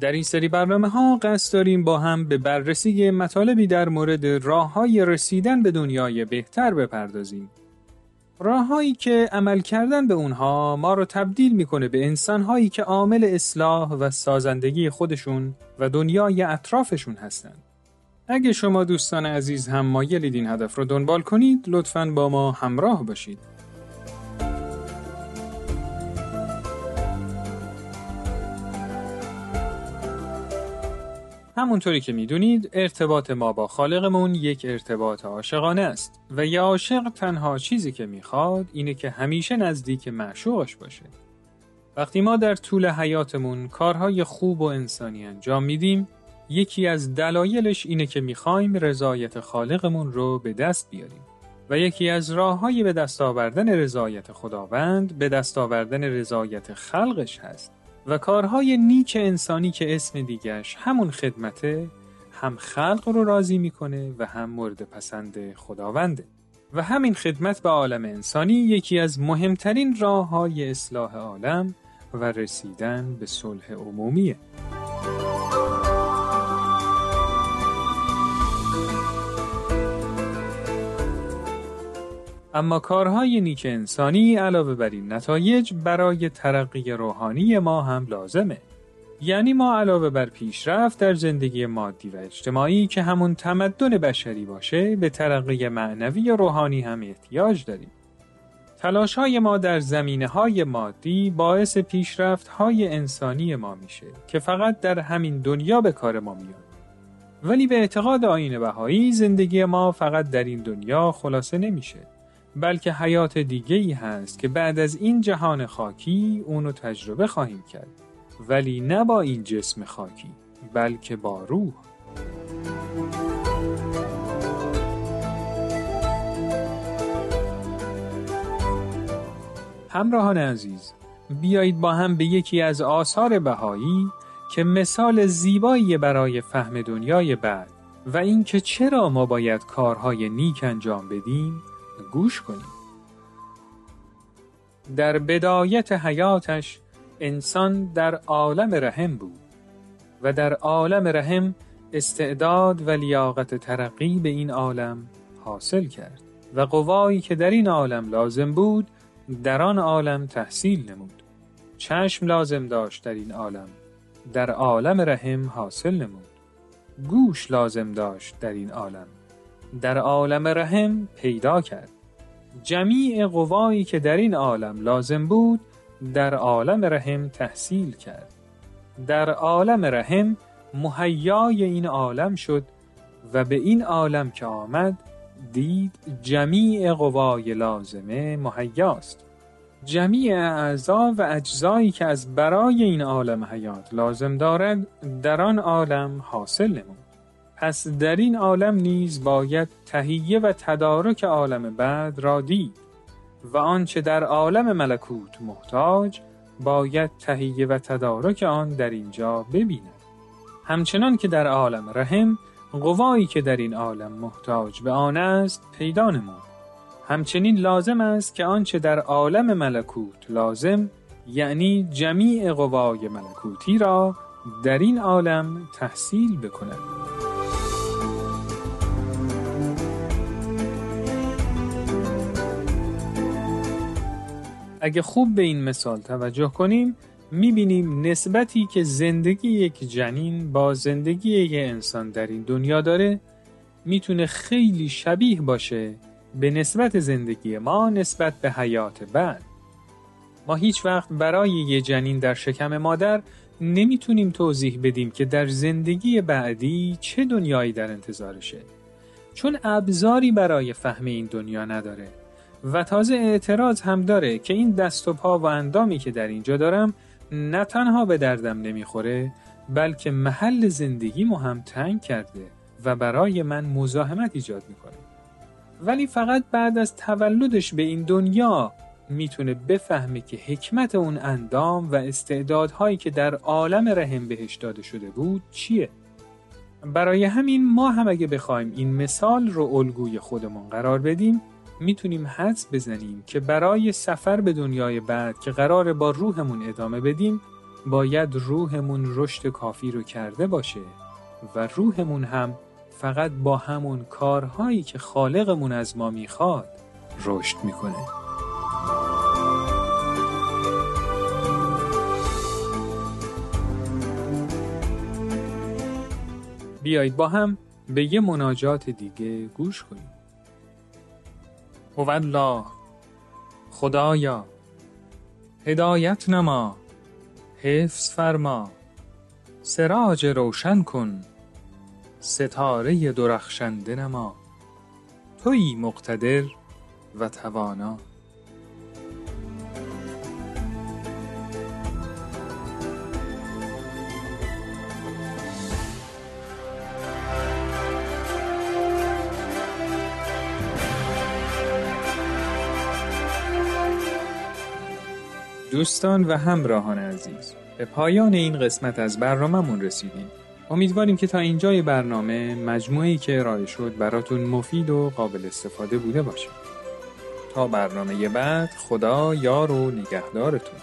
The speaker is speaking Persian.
در این سری برنامه ها قصد داریم با هم به بررسی مطالبی در مورد راه های رسیدن به دنیای بهتر بپردازیم. راههایی که عمل کردن به اونها ما رو تبدیل می‌کنه به انسانهایی که عامل اصلاح و سازندگی خودشون و دنیای اطرافشون هستند. اگه شما دوستان عزیز هم مایلید این هدف رو دنبال کنید لطفاً با ما همراه باشید. همونطوری که می‌دونید ارتباط ما با خالقمون یک ارتباط عاشقانه است و یه عاشق تنها چیزی که می‌خواد اینه که همیشه نزدیک معشوقش باشه. وقتی ما در طول حیاتمون کارهای خوب و انسانی انجام میدیم یکی از دلایلش اینه که می‌خوایم رضایت خالقمون رو به دست بیاریم و یکی از راههای به دست آوردن رضایت خداوند به دست آوردن رضایت خلقش هست. و کارهای نیک انسانی که اسم دیگرش همون خدمته هم خلق رو راضی می‌کنه و هم مورد پسند خداونده. و همین خدمت به عالم انسانی یکی از مهمترین راه های اصلاح عالم و رسیدن به صلح عمومیه. اما کارهای نیک انسانی علاوه بر این نتایج برای ترقی روحانی ما هم لازمه. یعنی ما علاوه بر پیشرفت در زندگی مادی و اجتماعی که همون تمدن بشری باشه به ترقی معنوی و روحانی هم احتیاج داریم. تلاش های ما در زمینه های مادی باعث پیشرفت های انسانی ما میشه که فقط در همین دنیا به کار ما میاد. ولی به اعتقاد آین بهایی زندگی ما فقط در این دنیا خلاصه نمیشه. بلکه حیات دیگه ای هست که بعد از این جهان خاکی اونو تجربه خواهیم کرد. ولی نه با این جسم خاکی بلکه با روح. همراهان عزیز بیایید با هم به یکی از آثار بهایی که مثال زیبایی برای فهم دنیای بعد و اینکه چرا ما باید کارهای نیک انجام بدیم گوش کنیم در بدایت حیاتش انسان در عالم رحم بود و در عالم رحم استعداد و لیاقت ترقی به این عالم حاصل کرد و قوایی که در این عالم لازم بود در آن عالم تحصیل نمود. چشم لازم داشت در این عالم در عالم رحم حاصل نمود. گوش لازم داشت در این عالم. در عالم رحم پیدا کرد. جمیع قوایی که در این عالم لازم بود در عالم رحم تحصیل کرد. در عالم رحم مهیای این عالم شد و به این عالم که آمد دید جمیع قوای لازمه مهیاست. جمیع اعضا و اجزایی که از برای این عالم حیات لازم دارد در آن عالم حاصل نمود. پس در این عالم نیز باید تهیه و تدارک عالم بعد را دید و آنچه در عالم ملکوت محتاج باید تهیه و تدارک آن در اینجا ببیند. همچنان که در عالم رحم قوایی که در این عالم محتاج به آن است پیدا نمود. همچنین لازم است که آنچه در عالم ملکوت لازم یعنی جمیع قوای ملکوتی را در این عالم تحصیل بکند. اگه خوب به این مثال توجه کنیم می‌بینیم نسبتی که زندگی یک جنین با زندگی یک انسان در این دنیا داره می‌تونه خیلی شبیه باشه به نسبت زندگی ما نسبت به حیات بعد. ما هیچ وقت برای یه جنین در شکم مادر نمی‌تونیم توضیح بدیم که در زندگی بعدی چه دنیایی در انتظارشه چون ابزاری برای فهم این دنیا نداره. و تازه اعتراض هم داره که این دست و پا و اندامی که در اینجا دارم نه تنها به دردم نمی‌خوره بلکه محل زندگی مو هم تنگ کرده و برای من مزاحمت ایجاد می‌کنه. ولی فقط بعد از تولدش به این دنیا می‌تونه بفهمه که حکمت اون اندام و استعدادهایی که در عالم رحم بهش داده شده بود چیه؟ برای همین ما هم اگه بخوایم این مثال رو الگوی خودمون قرار بدیم می‌تونیم حدس بزنیم که برای سفر به دنیای بعد که قرار با روحمون ادامه بدیم باید روحمون رشد کافی رو کرده باشه و روحمون هم فقط با همون کارهایی که خالقمون از ما می‌خواد رشد می‌کنه. بیایید با هم به یه مناجات دیگه گوش کنیم. الله خدایا هدایت نما حفظ فرما سراج روشن کن ستاره درخشنده نما توی مقتدر و توانا. دوستان و همراهان عزیز به پایان این قسمت از برنامهمون رسیدیم. امیدواریم که تا اینجای برنامه مجموعی که ارائه شد براتون مفید و قابل استفاده بوده باشه. تا برنامه بعد خدا یار و نگهدارتون.